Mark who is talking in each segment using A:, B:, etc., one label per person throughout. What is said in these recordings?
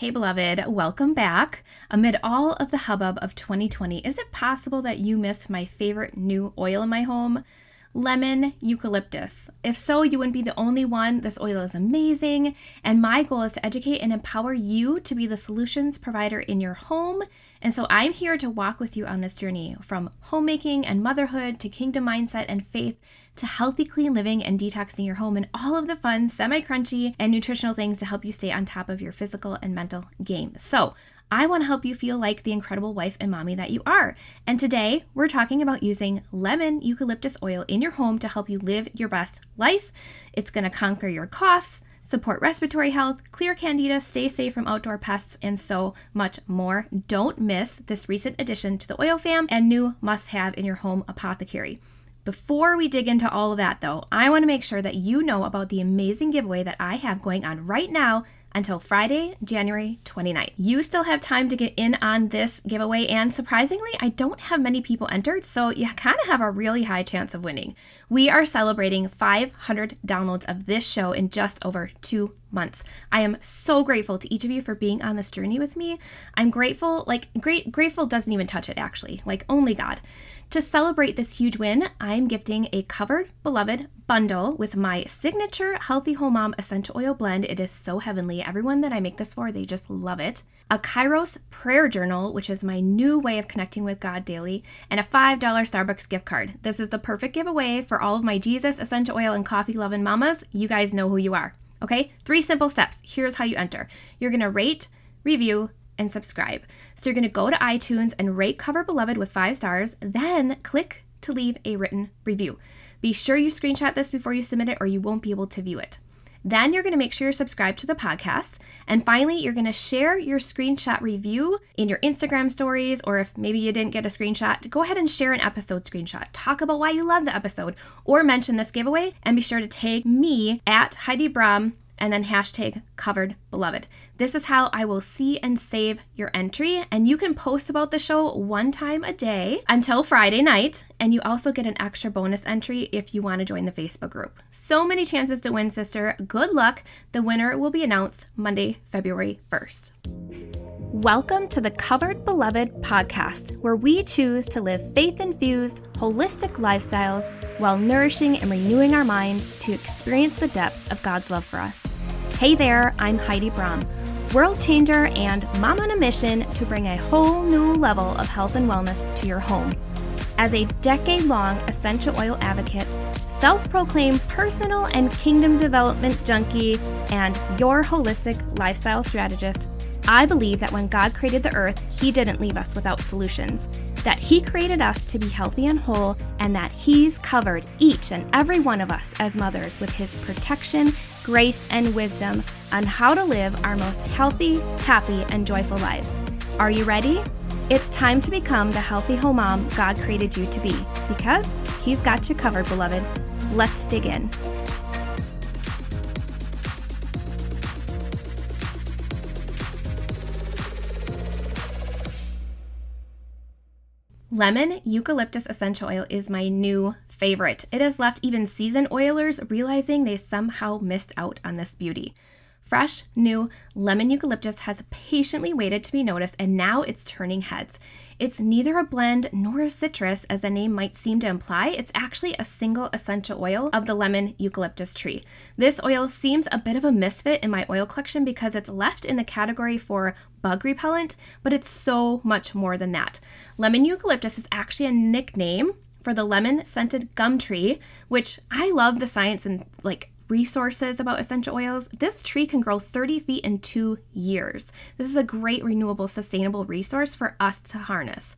A: Hey, beloved, welcome back. Amid all of the hubbub of 2020, is it possible that you missed my favorite new oil in my home? Lemon eucalyptus. If so, you wouldn't be the only one. This oil is amazing, and my goal is to educate and empower you to be the solutions provider in your home. And so I'm here to walk with you on this journey from homemaking and motherhood to kingdom mindset and faith to healthy, clean living and detoxing your home and all of the fun, semi crunchy, and nutritional things to help you stay on top of your physical and mental game. So, I want to help you feel like the incredible wife and mommy that you are. And today we're talking about using lemon eucalyptus oil in your home to help you live your best life. It's going to conquer your coughs, support respiratory health, clear candida, stay safe from outdoor pests, and so much more. Don't miss this recent addition to the oil fam and new must have in your home apothecary. Before we dig into all of that, though, I want to make sure that you know about the amazing giveaway that I have going on right now until Friday, January 29th. You still have time to get in on this giveaway, and surprisingly, I don't have many people entered, so you kind of have a really high chance of winning. We are celebrating 500 downloads of this show in just over two months. I am so grateful to each of you for being on this journey with me. I'm grateful, like, great, grateful doesn't even touch it actually, like, only God. To celebrate this huge win, I'm gifting a covered beloved bundle with my signature Healthy Home Mom essential oil blend. It is so heavenly. Everyone that I make this for, they just love it. A Kairos prayer journal, which is my new way of connecting with God daily, and a $5 Starbucks gift card. This is the perfect giveaway for all of my Jesus essential oil and coffee loving mamas. You guys know who you are. Okay? Three simple steps. Here's how you enter. You're going to rate, review, and subscribe. So you're going to go to iTunes and rate Covered Beloved with five stars, then click to leave a written review. Be sure you screenshot this before you submit it or you won't be able to view it. Then you're going to make sure you're subscribed to the podcast. And finally, you're going to share your screenshot review in your Instagram stories, or if maybe you didn't get a screenshot, go ahead and share an episode screenshot. Talk about why you love the episode, or mention this giveaway, and be sure to tag me at Heidi Brom and then hashtag covered beloved. This is how I will see and save your entry. And you can post about the show one time a day until Friday night. And you also get an extra bonus entry if you want to join the Facebook group. So many chances to win, sister. Good luck. The winner will be announced Monday, February 1st. Welcome to the Covered Beloved podcast, where we choose to live faith infused, holistic lifestyles while nourishing and renewing our minds to experience the depths of God's love for us. Hey there, I'm Heidi Brom, world changer and mom on a mission to bring a whole new level of health and wellness to your home. As a decade long essential oil advocate, self proclaimed personal and kingdom development junkie, and your holistic lifestyle strategist, I believe that when God created the earth, He didn't leave us without solutions, that He created us to be healthy and whole, and that He's covered each and every one of us as mothers with His protection, grace, and wisdom on how to live our most healthy, happy, and joyful lives. Are you ready? It's time to become the healthy home mom God created you to be because He's got you covered, beloved. Let's dig in. Lemon eucalyptus essential oil is my new favorite. It has left even seasoned oilers realizing they somehow missed out on this beauty. Fresh, new lemon eucalyptus has patiently waited to be noticed and now it's turning heads. It's neither a blend nor a citrus, as the name might seem to imply. It's actually a single essential oil of the lemon eucalyptus tree. This oil seems a bit of a misfit in my oil collection because it's left in the category for bug repellent, but it's so much more than that. Lemon eucalyptus is actually a nickname for the lemon scented gum tree, which I love the science and like resources about essential oils, this tree can grow 30 feet in two years. This is a great renewable, sustainable resource for us to harness.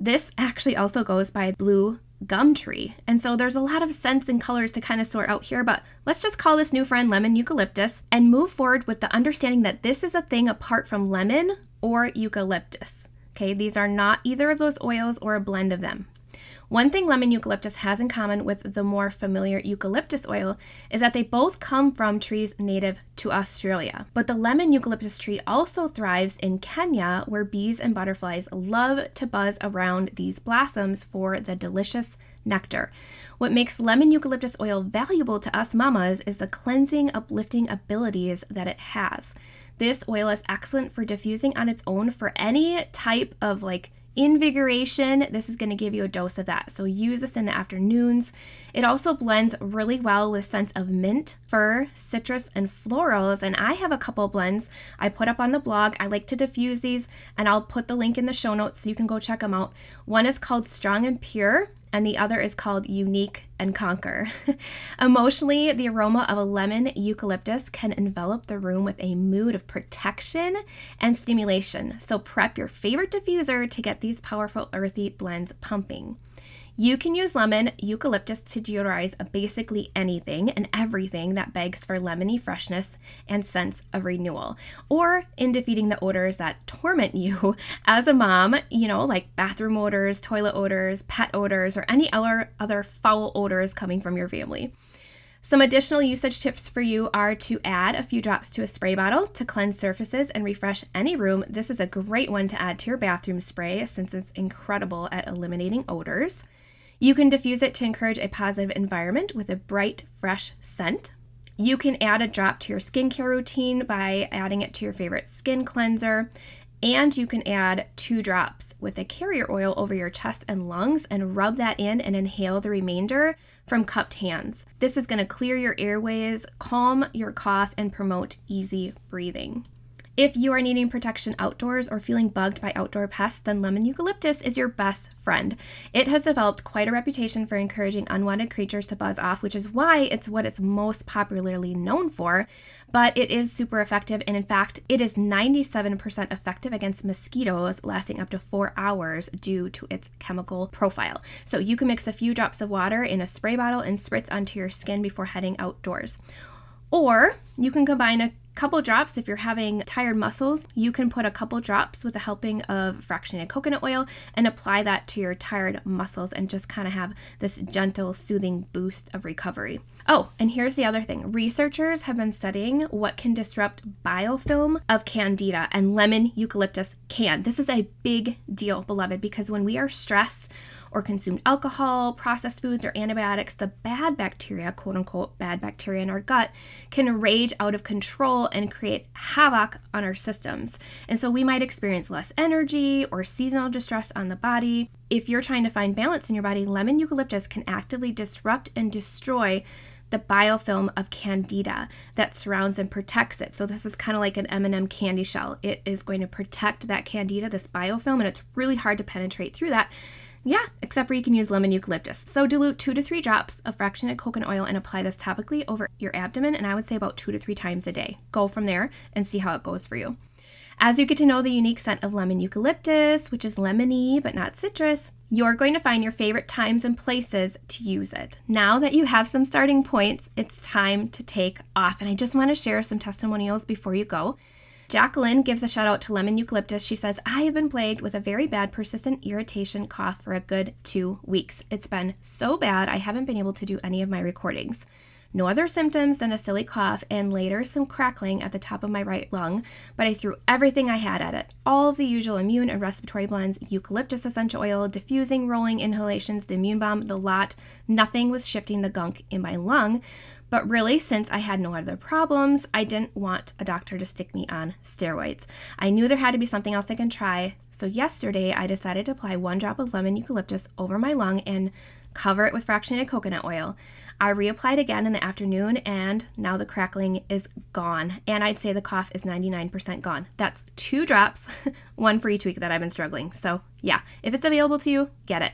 A: This actually also goes by blue gum tree. And so there's a lot of scents and colors to kind of sort out here, but let's just call this new friend lemon eucalyptus and move forward with the understanding that this is a thing apart from lemon or eucalyptus. Okay, these are not either of those oils or a blend of them. One thing lemon eucalyptus has in common with the more familiar eucalyptus oil is that they both come from trees native to Australia. But the lemon eucalyptus tree also thrives in Kenya, where bees and butterflies love to buzz around these blossoms for the delicious nectar. What makes lemon eucalyptus oil valuable to us mamas is the cleansing, uplifting abilities that it has. This oil is excellent for diffusing on its own for any type of like invigoration. This is going to give you a dose of that. So use this in the afternoons. It also blends really well with scents of mint, fir, citrus, and florals. And I have a couple blends I put up on the blog. I like to diffuse these, and I'll put the link in the show notes so you can go check them out. One is called Strong and Pure and the other is called Unique and Conquer. Emotionally, the aroma of a lemon eucalyptus can envelop the room with a mood of protection and stimulation. So, prep your favorite diffuser to get these powerful earthy blends pumping. You can use lemon eucalyptus to deodorize basically anything and everything that begs for lemony freshness and sense of renewal, or in defeating the odors that torment you as a mom, you know, like bathroom odors, toilet odors, pet odors, or any other, other foul odors coming from your family. Some additional usage tips for you are to add a few drops to a spray bottle to cleanse surfaces and refresh any room. This is a great one to add to your bathroom spray since it's incredible at eliminating odors. You can diffuse it to encourage a positive environment with a bright, fresh scent. You can add a drop to your skincare routine by adding it to your favorite skin cleanser. And you can add two drops with a carrier oil over your chest and lungs and rub that in and inhale the remainder from cupped hands. This is going to clear your airways, calm your cough, and promote easy breathing. If you are needing protection outdoors or feeling bugged by outdoor pests, then lemon eucalyptus is your best friend. It has developed quite a reputation for encouraging unwanted creatures to buzz off, which is why it's what it's most popularly known for. But it is super effective, and in fact, it is 97% effective against mosquitoes, lasting up to four hours due to its chemical profile. So you can mix a few drops of water in a spray bottle and spritz onto your skin before heading outdoors. Or you can combine a couple drops if you're having tired muscles you can put a couple drops with a helping of fractionated coconut oil and apply that to your tired muscles and just kind of have this gentle soothing boost of recovery. Oh and here's the other thing. Researchers have been studying what can disrupt biofilm of candida and lemon eucalyptus can. This is a big deal beloved because when we are stressed or consumed alcohol, processed foods, or antibiotics, the bad bacteria, quote unquote, bad bacteria in our gut, can rage out of control and create havoc on our systems. And so we might experience less energy or seasonal distress on the body. If you're trying to find balance in your body, lemon eucalyptus can actively disrupt and destroy the biofilm of candida that surrounds and protects it. So this is kind of like an M&M candy shell. It is going to protect that candida, this biofilm, and it's really hard to penetrate through that. Yeah, except for you can use lemon eucalyptus. So dilute two to three drops of fractionated coconut oil and apply this topically over your abdomen, and I would say about two to three times a day. Go from there and see how it goes for you. As you get to know the unique scent of lemon eucalyptus, which is lemony but not citrus, you're going to find your favorite times and places to use it. Now that you have some starting points, it's time to take off. And I just want to share some testimonials before you go. Jacqueline gives a shout out to lemon eucalyptus. She says, I have been plagued with a very bad persistent irritation cough for a good two weeks. It's been so bad, I haven't been able to do any of my recordings. No other symptoms than a silly cough and later some crackling at the top of my right lung, but I threw everything I had at it. All of the usual immune and respiratory blends eucalyptus essential oil, diffusing, rolling, inhalations, the immune bomb, the lot. Nothing was shifting the gunk in my lung. But really, since I had no other problems, I didn't want a doctor to stick me on steroids. I knew there had to be something else I can try. So yesterday, I decided to apply one drop of lemon eucalyptus over my lung and cover it with fractionated coconut oil. I reapplied again in the afternoon, and now the crackling is gone. And I'd say the cough is 99% gone. That's two drops, one for each week that I've been struggling. So, yeah, if it's available to you, get it.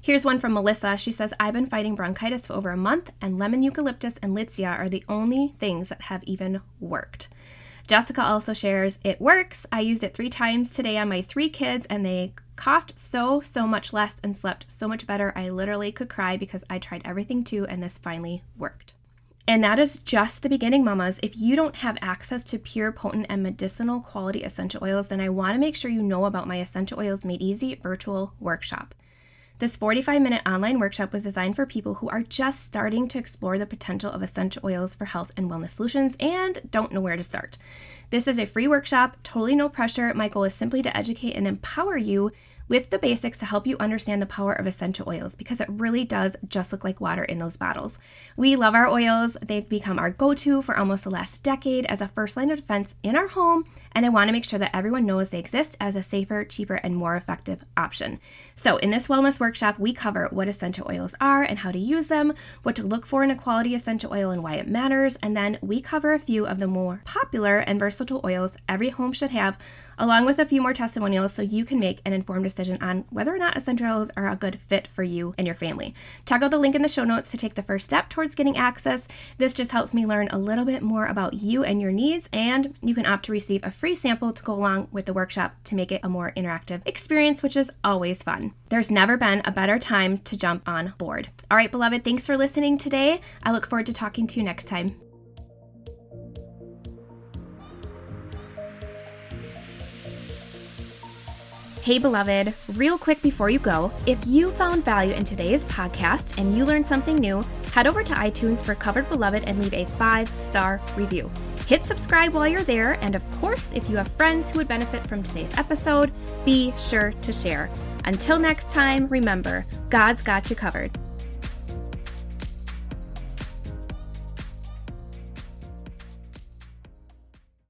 A: Here's one from Melissa. She says, I've been fighting bronchitis for over a month, and lemon eucalyptus and Litsea are the only things that have even worked. Jessica also shares, It works. I used it three times today on my three kids, and they coughed so, so much less and slept so much better. I literally could cry because I tried everything too, and this finally worked. And that is just the beginning, mamas. If you don't have access to pure, potent, and medicinal quality essential oils, then I want to make sure you know about my Essential Oils Made Easy virtual workshop. This 45 minute online workshop was designed for people who are just starting to explore the potential of essential oils for health and wellness solutions and don't know where to start. This is a free workshop, totally no pressure. My goal is simply to educate and empower you with the basics to help you understand the power of essential oils because it really does just look like water in those bottles. We love our oils, they've become our go to for almost the last decade as a first line of defense in our home, and I want to make sure that everyone knows they exist as a safer, cheaper, and more effective option. So, in this wellness workshop, we cover what essential oils are and how to use them, what to look for in a quality essential oil and why it matters, and then we cover a few of the more popular and versatile oils every home should have along with a few more testimonials so you can make an informed decision on whether or not essential oils are a good fit for you and your family. Check out the link in the show notes to take the first step towards getting access. This just helps me learn a little bit more about you and your needs, and you can opt to receive a free sample to go along with the workshop to make it a more interactive experience, which is always fun. There's never been a better time to jump on board. All right, beloved, thanks for listening today. I look forward to talking to you next time. Hey, beloved, real quick before you go, if you found value in today's podcast and you learned something new, head over to iTunes for Covered Beloved and leave a five star review. Hit subscribe while you're there, and of course, if you have friends who would benefit from today's episode, be sure to share. Until next time, remember, God's got you covered.